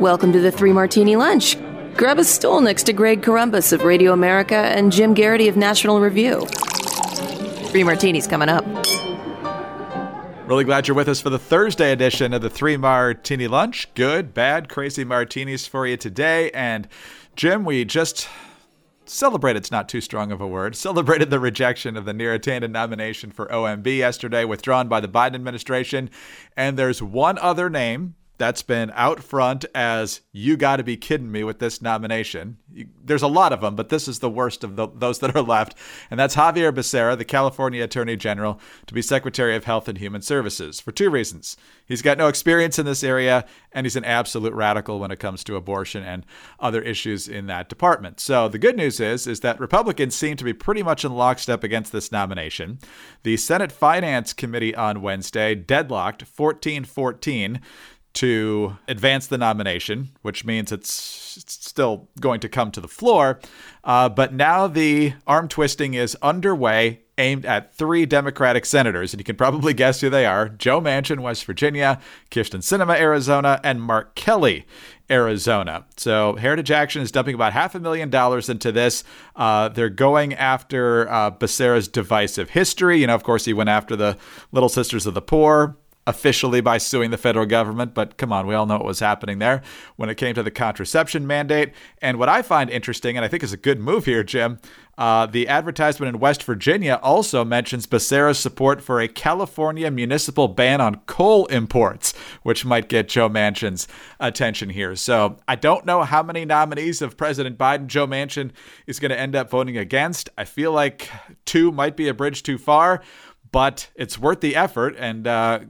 Welcome to the Three Martini Lunch. Grab a stool next to Greg Corombos of Radio America and Jim Geraghty of National Review. Three Martinis coming up. Really glad you're with us for the Thursday edition of the Three Martini Lunch. Good, bad, crazy martinis for you today. And Jim, we just celebrated, it's not too strong of a word, celebrated the rejection of the Neera Tanden nomination for OMB yesterday, withdrawn by the Biden administration. And there's one other name that's been out front as you got to be kidding me with this nomination. There's a lot of them, but this is the worst of the, those that are left. And that's Xavier Becerra, the California Attorney General, to be Secretary of Health and Human Services for two reasons. He's got no experience in this area, and he's an absolute radical when it comes to abortion and other issues in that department. So the good news is, is that Republicans seem to be pretty much in lockstep against this nomination. The Senate Finance Committee on Wednesday deadlocked 14 14 to advance the nomination, which means it's still going to come to the floor. Uh, but now the arm twisting is underway, aimed at three Democratic senators, and you can probably guess who they are Joe Manchin, West Virginia, Kyrsten Sinema, Arizona, and Mark Kelly, Arizona. So Heritage Action is dumping about half a million dollars into this. Uh, they're going after uh, Becerra's divisive history. You know, of course, he went after the Little Sisters of the Poor officially by suing the federal government, but come on, we all know what was happening there when it came to the contraception mandate. And what I find interesting, and I think is a good move here, Jim, uh, the advertisement in West Virginia also mentions Becerra's support for a California municipal ban on coal imports, which might get Joe Manchin's attention here. So I don't know how many nominees of President Biden Joe Manchin is going to end up voting against. I feel like two might be a bridge too far but it's worth the effort. And uh,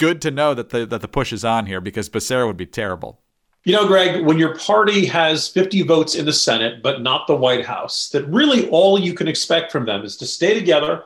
good to know that the that the push is on here because Becerra would be terrible. You know, Greg, when your party has 50 votes in the Senate, but not the White House, that really all you can expect from them is to stay together,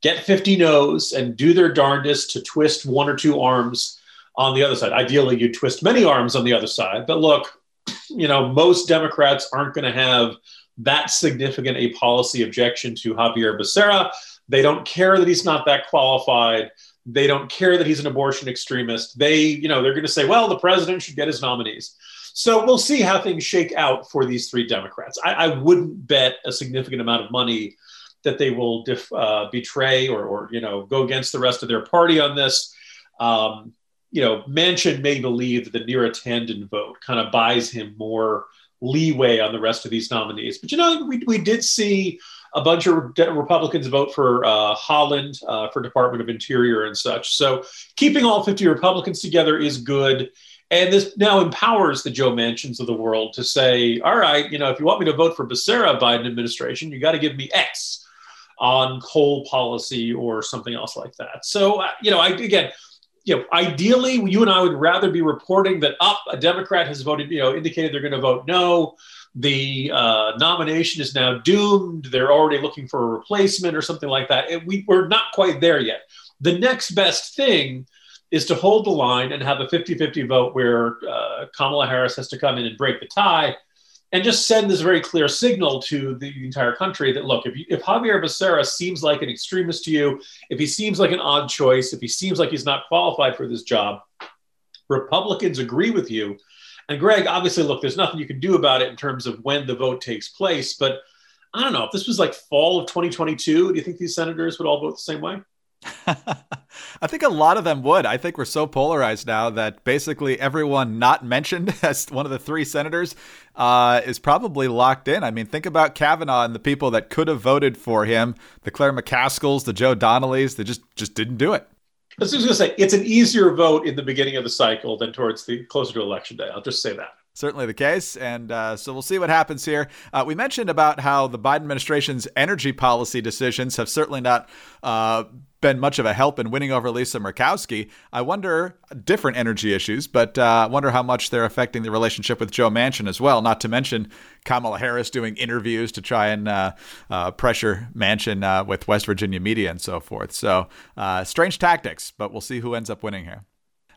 get 50 no's, and do their darndest to twist one or two arms on the other side. Ideally, you'd twist many arms on the other side. But look, you know, most Democrats aren't going to have that significant a policy objection to Xavier Becerra. They don't care that he's not that qualified. They don't care that he's an abortion extremist. They, you know, they're going to say, well, the president should get his nominees. So we'll see how things shake out for these three Democrats. I, I wouldn't bet a significant amount of money that they will def, uh, betray or, or, you know, go against the rest of their party on this. Um, you know, Manchin may believe that the Neera Tanden vote kind of buys him more leeway on the rest of these nominees. But you know, we, we did see a bunch of Republicans vote for uh, Haaland uh, for Department of Interior and such. So keeping all 50 Republicans together is good. And this now empowers the Joe Manchins of the world to say, all right, you know, if you want me to vote for Becerra Biden administration, you got to give me X on coal policy or something else like that. So, uh, you know, I, again, you know, ideally, you and I would rather be reporting that up a Democrat has voted, you know, indicated they're going to vote no the uh, nomination is now doomed. They're already looking for a replacement or something like that. We, we're not quite there yet. The next best thing is to hold the line and have a 50 50 vote where uh, Kamala Harris has to come in and break the tie and just send this very clear signal to the entire country that look, if, you, if Xavier Becerra seems like an extremist to you, if he seems like an odd choice, if he seems like he's not qualified for this job, Republicans agree with you and Greg, obviously, look, there's nothing you can do about it in terms of when the vote takes place. But I don't know if this was like fall of 2022. Do you think these senators would all vote the same way? I think a lot of them would. I think we're so polarized now that basically everyone not mentioned as one of the three senators uh, is probably locked in. I mean, think about Kavanaugh and the people that could have voted for him: the Claire McCaskills, the Joe Donnellys. They just just didn't do it. I was just going to say it's an easier vote in the beginning of the cycle than towards the closer to election day. I'll just say that. Certainly the case. And uh, so we'll see what happens here. Uh, we mentioned about how the Biden administration's energy policy decisions have certainly not uh, been much of a help in winning over Lisa Murkowski. I wonder, different energy issues, but uh, I wonder how much they're affecting the relationship with Joe Manchin as well. Not to mention Kamala Harris doing interviews to try and uh, uh, pressure Manchin uh, with West Virginia media and so forth. So uh, strange tactics, but we'll see who ends up winning here.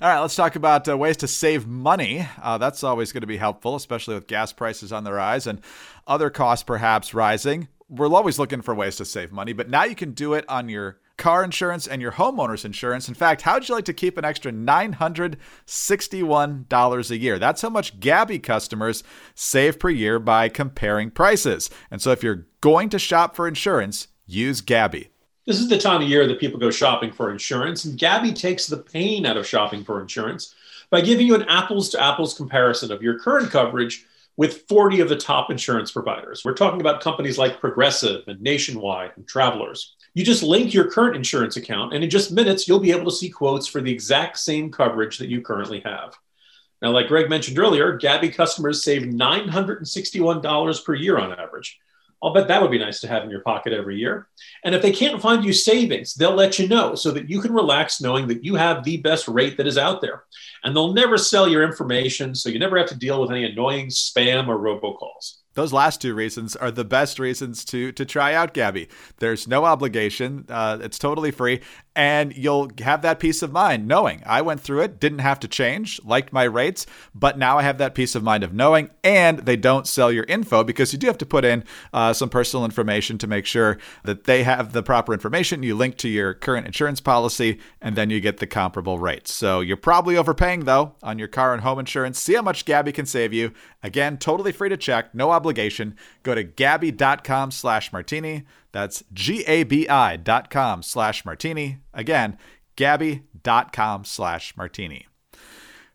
All right, let's talk about uh, ways to save money. Uh, that's always going to be helpful, especially with gas prices on the rise and other costs perhaps rising. We're always looking for ways to save money, but now you can do it on your car insurance and your homeowner's insurance. In fact, how'd you like to keep an extra $961 a year? That's how much Gabi customers save per year by comparing prices. And so if you're going to shop for insurance, use Gabi. This is the time of year that people go shopping for insurance, and Gabi takes the pain out of shopping for insurance by giving you an apples to apples comparison of your current coverage with 40 of the top insurance providers. We're talking about companies like Progressive and Nationwide and Travelers. You just link your current insurance account, and in just minutes, you'll be able to see quotes for the exact same coverage that you currently have. Now, like Greg mentioned earlier, Gabi customers save $961 per year on average. I'll bet that would be nice to have in your pocket every year. And if they can't find you savings, they'll let you know so that you can relax knowing that you have the best rate that is out there. And they'll never sell your information, so you never have to deal with any annoying spam or robocalls. Those last two reasons are the best reasons to to try out Gabi. There's no obligation; uh, it's totally free, and you'll have that peace of mind knowing I went through it, didn't have to change, liked my rates, but now I have that peace of mind of knowing, and they don't sell your info because you do have to put in uh, some personal information to make sure that they have the proper information. You link to your current insurance policy, and then you get the comparable rates. So you're probably overpaying though on your car and home insurance. See how much Gabi can save you. Again, totally free to check, no obligation. Go to Gabi.com slash martini. That's G-A-B-I dot com slash martini. Again, Gabi.com slash martini.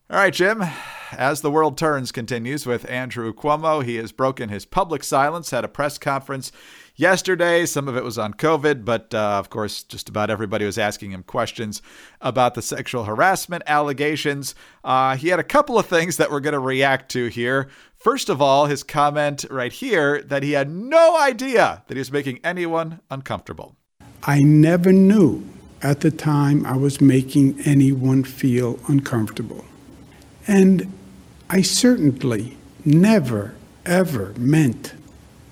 All right, Jim. As the world turns continues with Andrew Cuomo. He has broken his public silence, had a press conference yesterday. Some of it was on COVID, but uh, of course, just about everybody was asking him questions about the sexual harassment allegations. Uh, he had a couple of things that we're going to react to here. First of all, his comment right here that he had no idea that he was making anyone uncomfortable. I never knew at the time I was making anyone feel uncomfortable. And I certainly never, ever meant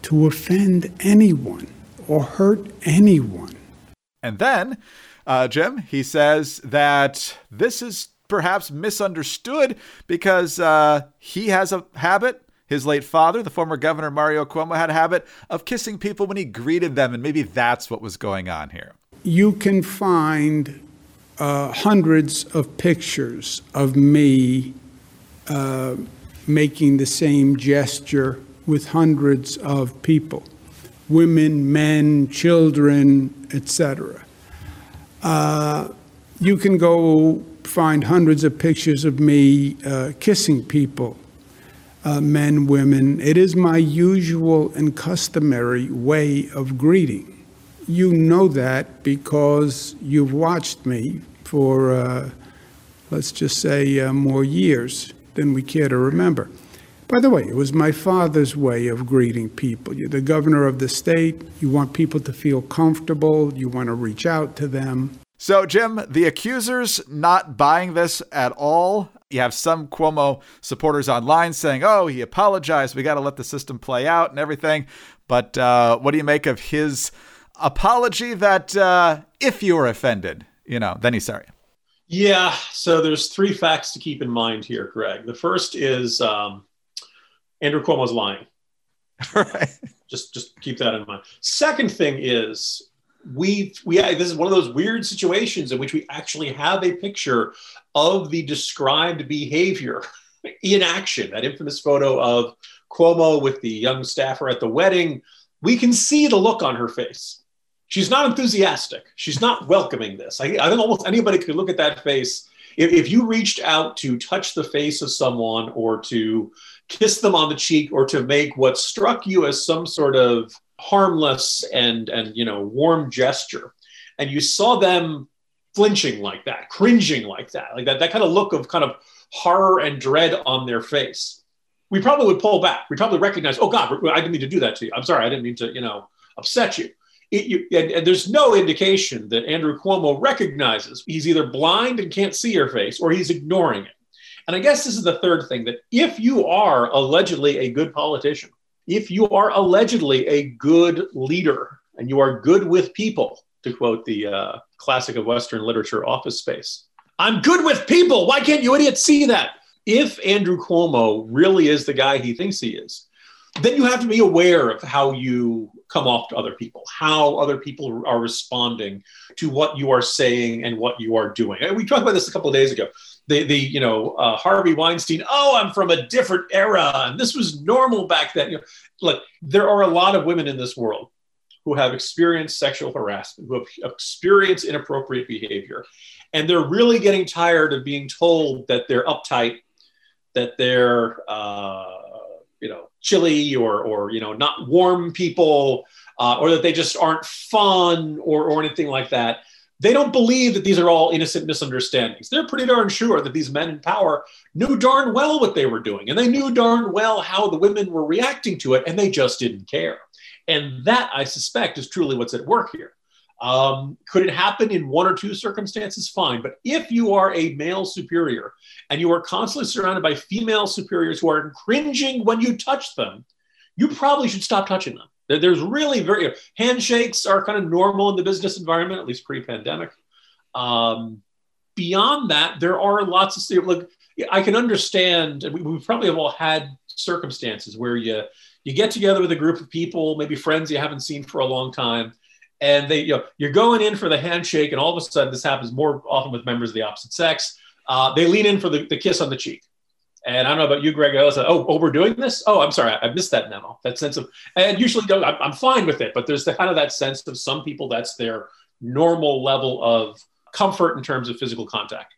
to offend anyone or hurt anyone. And then, uh, Jim, he says that this is perhaps misunderstood because uh, he has a habit. His late father, the former governor Mario Cuomo, had a habit of kissing people when he greeted them, and maybe that's what was going on here. You can find uh, hundreds of pictures of me uh, making the same gesture with hundreds of people women, men, children, etc. Uh, you can go find hundreds of pictures of me uh, kissing people, uh, men, women. It is my usual and customary way of greeting. You know that because you've watched me for, uh, let's just say, uh, more years than we care to remember. By the way, it was my father's way of greeting people. You're the governor of the state. You want people to feel comfortable. You want to reach out to them. So, Jim, the accusers not buying this at all. You have some Cuomo supporters online saying, oh, he apologized. We got to let the system play out and everything. But uh, what do you make of his apology that uh, if you were offended, you know, then he's sorry? Yeah. So there's three facts to keep in mind here, Greg. The first is um, Andrew Cuomo's lying. right. Just just keep that in mind. Second thing is we we this is one of those weird situations in which we actually have a picture of the described behavior in action. That infamous photo of Cuomo with the young staffer at the wedding. We can see the look on her face. She's not enthusiastic. She's not welcoming this. I, I think almost anybody could look at that face. If, if you reached out to touch the face of someone or to kiss them on the cheek or to make what struck you as some sort of harmless and and you know warm gesture. And you saw them flinching like that cringing like that like that that kind of look of kind of horror and dread on their face. We probably would pull back. We probably recognize oh god i didn't mean to do that to you. I'm sorry. I didn't mean to you know upset you, it, you and, and there's no indication that andrew cuomo recognizes he's either blind and can't see your face or he's ignoring it and I guess this is the third thing that if you are allegedly a good politician, if you are allegedly a good leader and you are good with people, to quote the uh, classic of Western literature, Office Space, I'm good with people. Why can't you idiots see that? If Andrew Cuomo really is the guy he thinks he is, then you have to be aware of how you come off to other people, how other people are responding to what you are saying and what you are doing. And we talked about this a couple of days ago. The, the you know uh, Harvey Weinstein. Oh, I'm from a different era, and this was normal back then. You know, look, there are a lot of women in this world who have experienced sexual harassment, who have experienced inappropriate behavior, and they're really getting tired of being told that they're uptight, that they're uh, you know chilly or or you know not warm people uh, or that they just aren't fun or or anything like that they don't believe that these are all innocent misunderstandings they're pretty darn sure that these men in power knew darn well what they were doing and they knew darn well how the women were reacting to it and they just didn't care and that i suspect is truly what's at work here um, could it happen in one or two circumstances? Fine. But if you are a male superior and you are constantly surrounded by female superiors who are cringing when you touch them, you probably should stop touching them. There's really very handshakes are kind of normal in the business environment, at least pre-pandemic. Um, beyond that, there are lots of look. I can understand. We, we probably have all had circumstances where you you get together with a group of people, maybe friends you haven't seen for a long time, and they you know you're going in for the handshake and all of a sudden this happens more often with members of the opposite sex uh, they lean in for the, the kiss on the cheek and I don't know about you, Greg. I was like, oh, oh, we're doing this. Oh, I'm sorry, I, missed that memo. That sense of, and usually, I'm, I'm fine with it. But there's the kind of that sense of some people that's their normal level of comfort in terms of physical contact.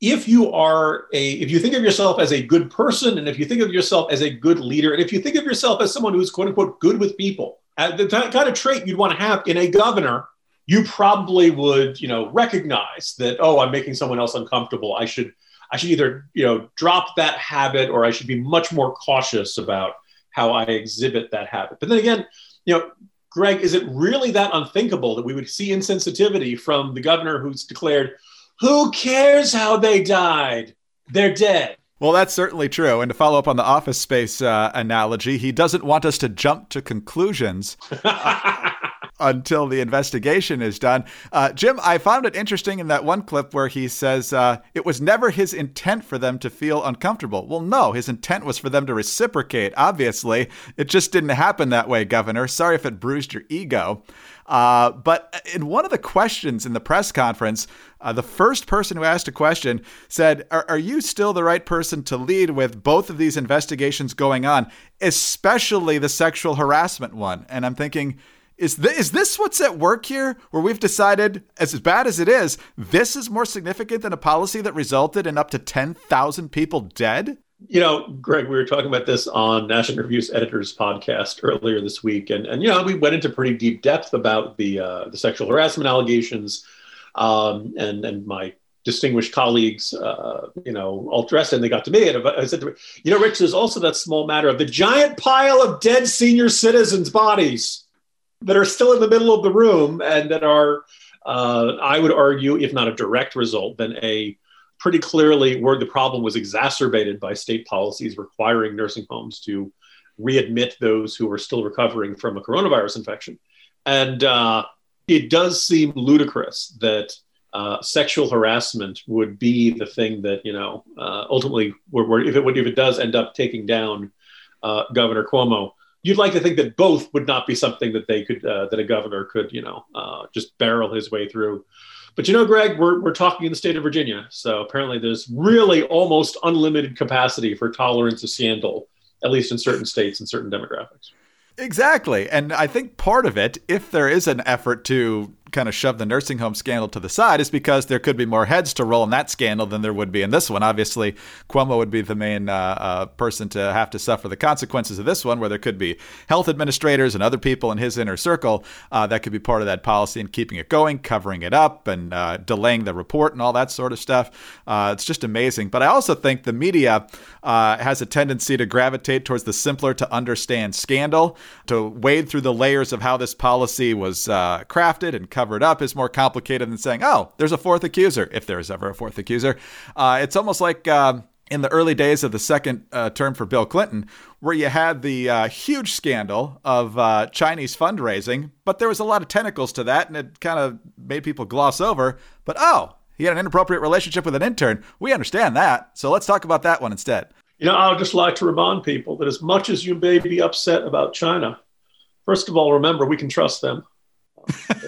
If you are a, if you think of yourself as a good person, and if you think of yourself as a good leader, and if you think of yourself as someone who's quote unquote good with people, uh, the kind of trait you'd want to have in a governor, you probably would, you know, recognize that, oh, I'm making someone else uncomfortable. I should, I should either, you know, drop that habit or I should be much more cautious about how I exhibit that habit. But then again, you know, Greg, is it really that unthinkable that we would see insensitivity from the governor who's declared, who cares how they died? They're dead. Well, that's certainly true. And to follow up on the office space uh, analogy, he doesn't want us to jump to conclusions. until the investigation is done. Uh, Jim, I found it interesting in that one clip where he says uh, it was never his intent for them to feel uncomfortable. Well, no, his intent was for them to reciprocate, obviously. It just didn't happen that way, Governor. Sorry if it bruised your ego. Uh, but in one of the questions in the press conference, uh, the first person who asked a question said, are, are you still the right person to lead with both of these investigations going on, especially the sexual harassment one? And I'm thinking, is this, is this what's at work here? Where we've decided, as bad as it is, this is more significant than a policy that resulted in up to 10,000 people dead? You know, Greg, we were talking about this on National Review's Editors podcast earlier this week, and and you know we went into pretty deep depth about the uh, the sexual harassment allegations, um, and and my distinguished colleagues, uh, you know, all dressed, and they got to me, and I said to me, you know, Rich, there's also that small matter of the giant pile of dead senior citizens' bodies that are still in the middle of the room and that are, uh, I would argue, if not a direct result, then a pretty clearly where the problem was exacerbated by state policies requiring nursing homes to readmit those who were still recovering from a coronavirus infection. And uh, it does seem ludicrous that uh, sexual harassment would be the thing that you know uh, ultimately, where if it would, if it does end up taking down uh, Governor Cuomo, you'd like to think that both would not be something that they could uh, that a governor could you know uh, just barrel his way through. But you know, Greg, we're, we're talking in the state of Virginia. So apparently there's really almost unlimited capacity for tolerance of scandal, at least in certain states and certain demographics. Exactly. And I think part of it, if there is an effort to kind of shove the nursing home scandal to the side is because there could be more heads to roll in that scandal than there would be in this one. Obviously, Cuomo would be the main uh, uh, person to have to suffer the consequences of this one, where there could be health administrators and other people in his inner circle uh, that could be part of that policy and keeping it going, covering it up, and uh, delaying the report and all that sort of stuff. Uh, it's just amazing. But I also think the media uh, has a tendency to gravitate towards the simpler to understand scandal, to wade through the layers of how this policy was crafted and covered covered up is more complicated than saying, oh, there's a fourth accuser, if there is ever a fourth accuser. Uh, it's almost like. Uh, in the early days of the second uh, term for Bill Clinton, where you had the uh, huge scandal of uh, Chinese fundraising, but there was a lot of tentacles to that, and it kind of made people gloss over. But oh, he had an inappropriate relationship with an intern. We understand that. So let's talk about that one instead. You know, I would just like to remind people that as much as you may be upset about China, First of all, remember we can trust them.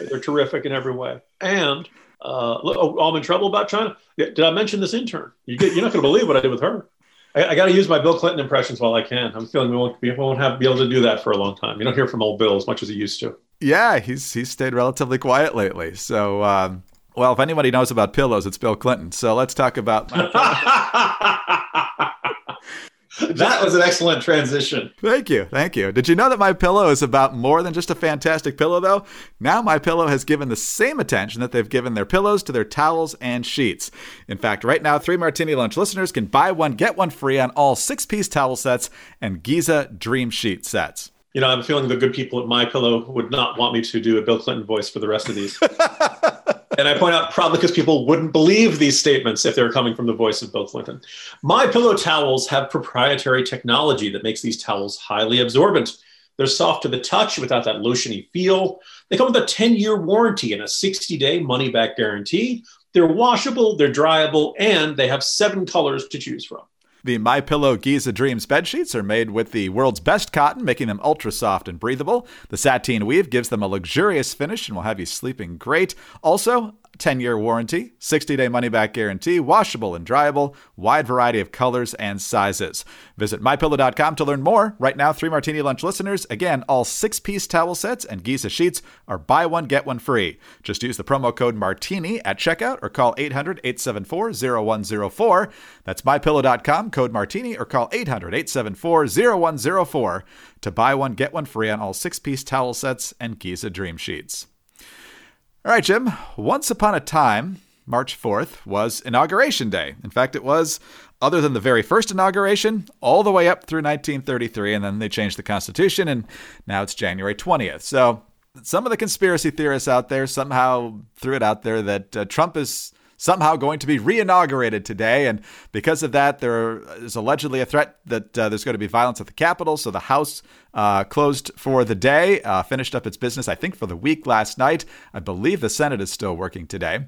They're terrific in every way. And uh, oh, I'm in trouble about China. Did I mention this intern? You get, you're not going to believe what I did with her. I, I got to use my Bill Clinton impressions while I can. I'm feeling we won't, be, we won't have be able to do that for a long time. You don't hear from old Bill as much as he used to. Yeah, he's he's stayed relatively quiet lately. So, um, well, if anybody knows about pillows, it's Bill Clinton. So let's talk about. that was an excellent transition. Thank you. Thank you. Did you know that my pillow is about more than just a fantastic pillow though? Now my pillow has given the same attention that they've given their pillows to their towels and sheets. In fact, right now 3 Martini Lunch listeners can buy one get one free on all 6-piece towel sets and Giza Dream Sheet sets you know, I'm feeling the good people at My Pillow would not want me to do a Bill Clinton voice for the rest of these. and I point out probably because people wouldn't believe these statements if they were coming from the voice of Bill Clinton. My pillow towels have proprietary technology that makes these towels highly absorbent. They're soft to the touch without that lotiony feel. They come with a 10 year warranty and a 60 day money back guarantee. They're washable, they're dryable, and they have seven colors to choose from. The My Pillow Giza Dreams bed sheets are made with the world's best cotton, making them ultra soft and breathable. The sateen weave gives them a luxurious finish and will have you sleeping great. Also, 10 year warranty, 60 day money back guarantee, washable and dryable, wide variety of colors and sizes. Visit mypillow.com to learn more. Right now, three martini lunch listeners, again, all six piece towel sets and Giza sheets are buy one, get one free. Just use the promo code MARTINI at checkout or call 800 874 0104. That's mypillow.com, code MARTINI, or call 800 874 0104 to buy one, get one free on all six piece towel sets and Giza Dream Sheets. All right, Jim. Once upon a time, March 4th was Inauguration Day. In fact, it was, other than the very first inauguration, all the way up through 1933, and then they changed the Constitution, and now it's January 20th. So some of the conspiracy theorists out there somehow threw it out there that uh, Trump is somehow going to be reinaugurated today. And because of that, there is allegedly a threat that uh, there's going to be violence at the Capitol. So the House uh, closed for the day, uh, finished up its business, I think, for the week last night. I believe the Senate is still working today.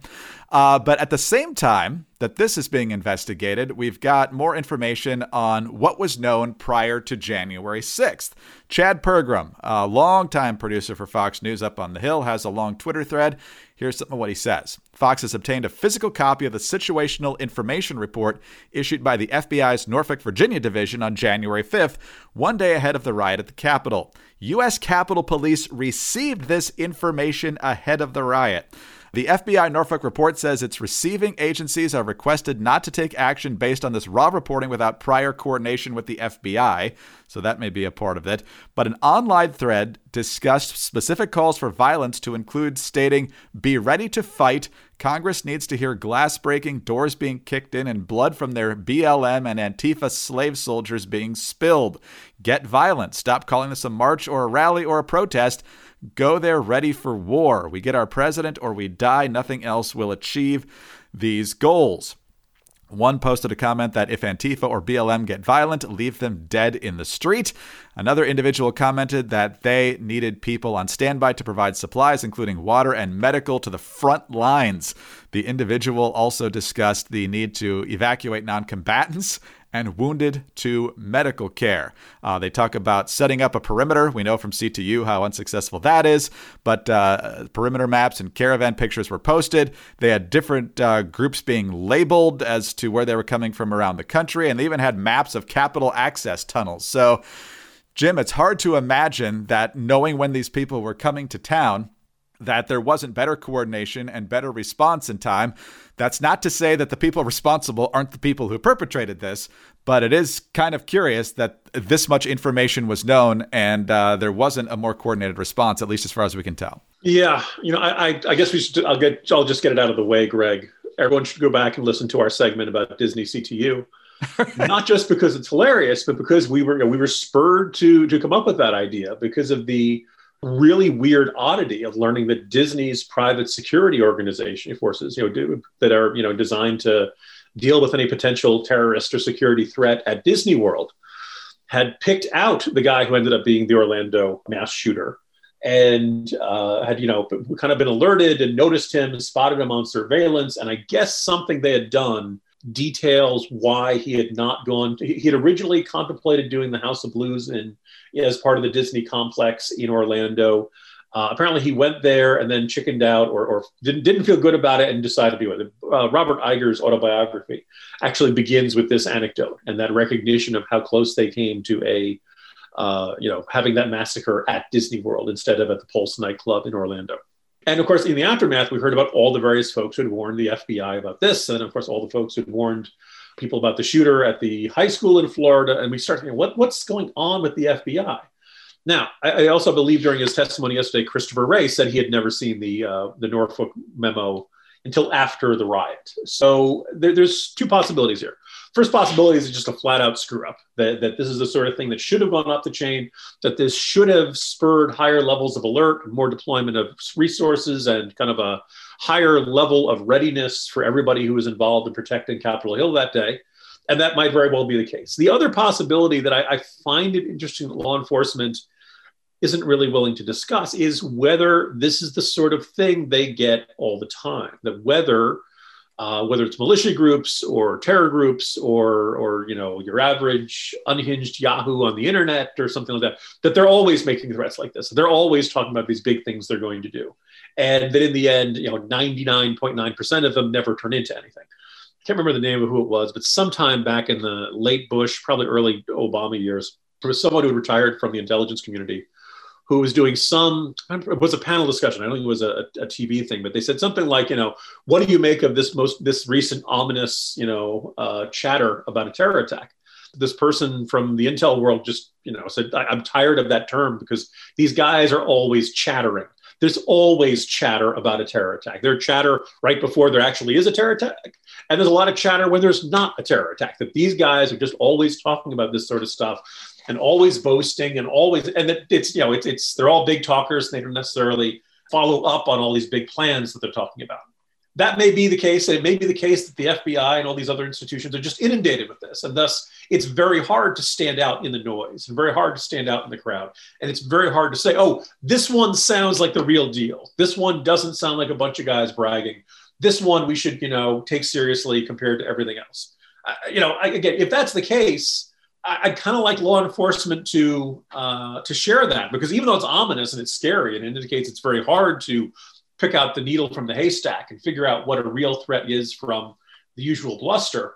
Uh, but at the same time that this is being investigated, we've got more information on what was known prior to January 6th. Chad Pergram, a longtime producer for Fox News up on the Hill, has a long Twitter thread. Here's some of what he says. Fox has obtained a physical copy of the Situational Information Report issued by the FBI's Norfolk, Virginia division on January 5th, one day ahead of the riot at the Capitol. U.S. Capitol Police received this information ahead of the riot. The FBI Norfolk report says its receiving agencies are requested not to take action based on this raw reporting without prior coordination with the FBI, so that may be a part of it. But an online thread discussed specific calls for violence to include stating, Be ready to fight. Congress needs to hear glass breaking, doors being kicked in, and blood from their BLM and Antifa slave soldiers being spilled. Get violent. Stop calling this a march or a rally or a protest. Go there ready for war. We get our president or we die. Nothing else will achieve these goals. One posted a comment that if Antifa or BLM get violent, leave them dead in the street. Another individual commented that they needed people on standby to provide supplies, including water and medical, to the front lines. The individual also discussed the need to evacuate non combatants and wounded to medical care. Uh, they talk about setting up a perimeter. We know from CTU how unsuccessful that is, but uh, perimeter maps and caravan pictures were posted. They had different uh, groups being labeled as to where they were coming from around the country, and they even had maps of Capitol access tunnels. So, Jim, it's hard to imagine that knowing when these people were coming to town, that there wasn't better coordination and better response in time. That's not to say that the people responsible aren't the people who perpetrated this, but it is kind of curious that this much information was known and uh, there wasn't a more coordinated response, at least as far as we can tell. Yeah, you know, I, I, I guess we should. I'll get. I'll just get it out of the way, Greg. Everyone should go back and listen to our segment about Disney CTU. not just because it's hilarious, but because we were we were spurred to to come up with that idea because of the really weird oddity of learning that Disney's private security organization forces, you know, do, that are you know designed to deal with any potential terrorist or security threat at Disney World, had picked out the guy who ended up being the Orlando mass shooter, and uh, had you know kind of been alerted and noticed him, spotted him on surveillance, and I guess something they had done details why he had not gone. To, he had originally contemplated doing the House of Blues in as part of the Disney complex in Orlando. Uh, apparently, he went there and then chickened out or, or, didn't, didn't feel good about it and decided to do it. Uh, Robert Iger's autobiography actually begins with this anecdote and that recognition of how close they came to a, uh, you know, having that massacre at Disney World instead of at the Pulse nightclub in Orlando. And of course, in the aftermath, we heard about all the various folks who had warned the FBI about this, and of course, all the folks who had warned people about the shooter at the high school in Florida. And we started thinking, what, what's going on with the FBI? Now, I, I, also believe during his testimony yesterday, Christopher Wray said he had never seen the uh, the Norfolk memo until after the riot. So there, there's two possibilities here. First possibility is just a flat out screw up, that, that this is the sort of thing that should have gone up the chain, that this should have spurred higher levels of alert, more deployment of resources, and kind of a higher level of readiness for everybody who was involved in protecting Capitol Hill that day. And that might very well be the case. The other possibility that I, I find it interesting that law enforcement isn't really willing to discuss is whether this is the sort of thing they get all the time. That whether uh, whether it's militia groups or terror groups or or you know your average unhinged Yahoo on the internet or something like that, that they're always making threats like this. They're always talking about these big things they're going to do, and that in the end, you know, 99.9% of them never turn into anything. I can't remember the name of who it was, but sometime back in the late Bush, probably early Obama years, there was someone who had retired from the intelligence community who was doing some it was a panel discussion. I don't think it was a, a, TV thing, but they said something like, you know, what do you make of this most this recent ominous, you know, uh, chatter about a terror attack? This person from the intel world just, you know, said, I'm tired of that term because these guys are always chattering. There's always chatter about a terror attack. There's chatter right before there actually is a terror attack. And there's a lot of chatter when there's not a terror attack, that these guys are just always talking about this sort of stuff and always boasting and always and it's you know it's, it's they're all big talkers and they don't necessarily follow up on all these big plans that they're talking about. That may be the case. And it may be the case that the fbi and all these other institutions are just inundated with this. And thus it's very hard to stand out in the noise and very hard to stand out in the crowd. And it's very hard to say oh this one sounds like the real deal. This one doesn't sound like a bunch of guys bragging. This one we should you know take seriously compared to everything else. Uh, you know I, again if that's the case I, would kind of like law enforcement to uh, to share that because even though it's ominous and it's scary and it indicates it's very hard to pick out the needle from the haystack and figure out what a real threat is from the usual bluster,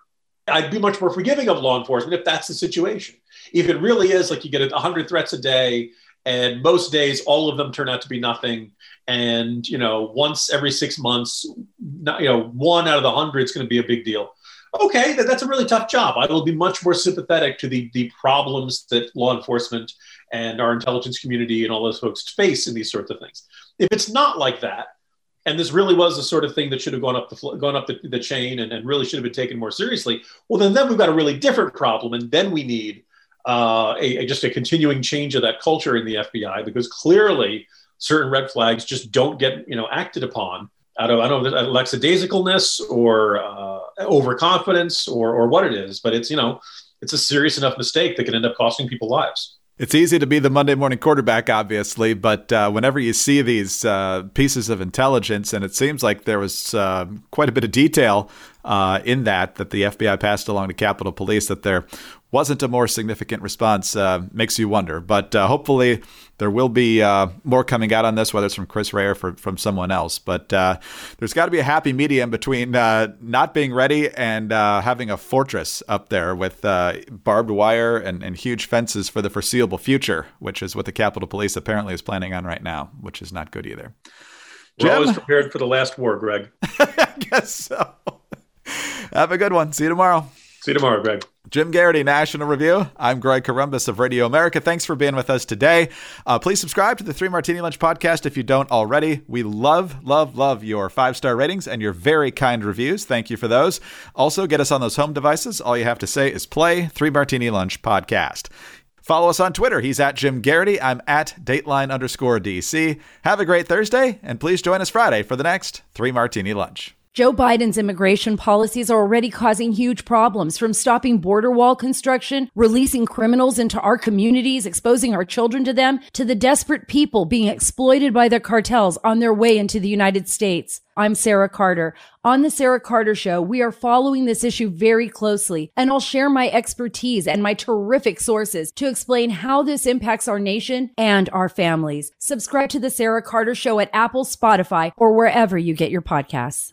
I'd be much more forgiving of law enforcement if that's the situation. If it really is like you get 100 threats a day and most days all of them turn out to be nothing and you know once every six months you know one out of the hundred is going to be a big deal okay, that, that's a really tough job. I will be much more sympathetic to the, the problems that law enforcement and our intelligence community and all those folks face in these sorts of things. If it's not like that, and this really was the sort of thing that should have gone up the gone up the, the chain and, and really should have been taken more seriously. Well, then then we've got a really different problem, and then we need uh, a, a, just a continuing change of that culture in the FBI because clearly certain red flags just don't get you know acted upon out of I don't know lackadaisicalness or uh, overconfidence or or what it is, but it's you know it's a serious enough mistake that can end up costing people lives. It's easy to be the Monday morning quarterback, obviously, but uh, whenever you see these uh, pieces of intelligence, and it seems like there was uh, quite a bit of detail uh, in that that the FBI passed along to Capitol Police, that there wasn't a more significant response, uh, makes you wonder. But uh, hopefully, there will be uh, more coming out on this, whether it's from Chris Wray or for, from someone else. But uh, there's got to be a happy medium between uh, not being ready and uh, having a fortress up there with barbed wire and, and huge fences for the foreseeable future, which is what the Capitol Police apparently is planning on right now, which is not good either. We're Jim? always prepared for the last war, Greg. I guess so. Have a good one. See you tomorrow. See you tomorrow, Greg. Jim Geraghty, National Review. I'm Greg Corombos of Radio America. Thanks for being with us today. Uh, please subscribe to the Three Martini Lunch podcast if you don't already. We love, love, love your five star ratings and your very kind reviews. Thank you for those. Also, get us on those home devices. All you have to say is play Three Martini Lunch podcast. Follow us on Twitter. He's at Jim Geraghty. I'm at Dateline underscore DC. Have a great Thursday, and please join us Friday for the next Three Martini Lunch. Joe Biden's immigration policies are already causing huge problems from stopping border wall construction, releasing criminals into our communities, exposing our children to them, to the desperate people being exploited by the cartels on their way into the United States. I'm Sarah Carter. On The Sarah Carter Show, we are following this issue very closely, and I'll share my expertise and my terrific sources to explain how this impacts our nation and our families. Subscribe to The Sarah Carter Show at Apple, Spotify, or wherever you get your podcasts.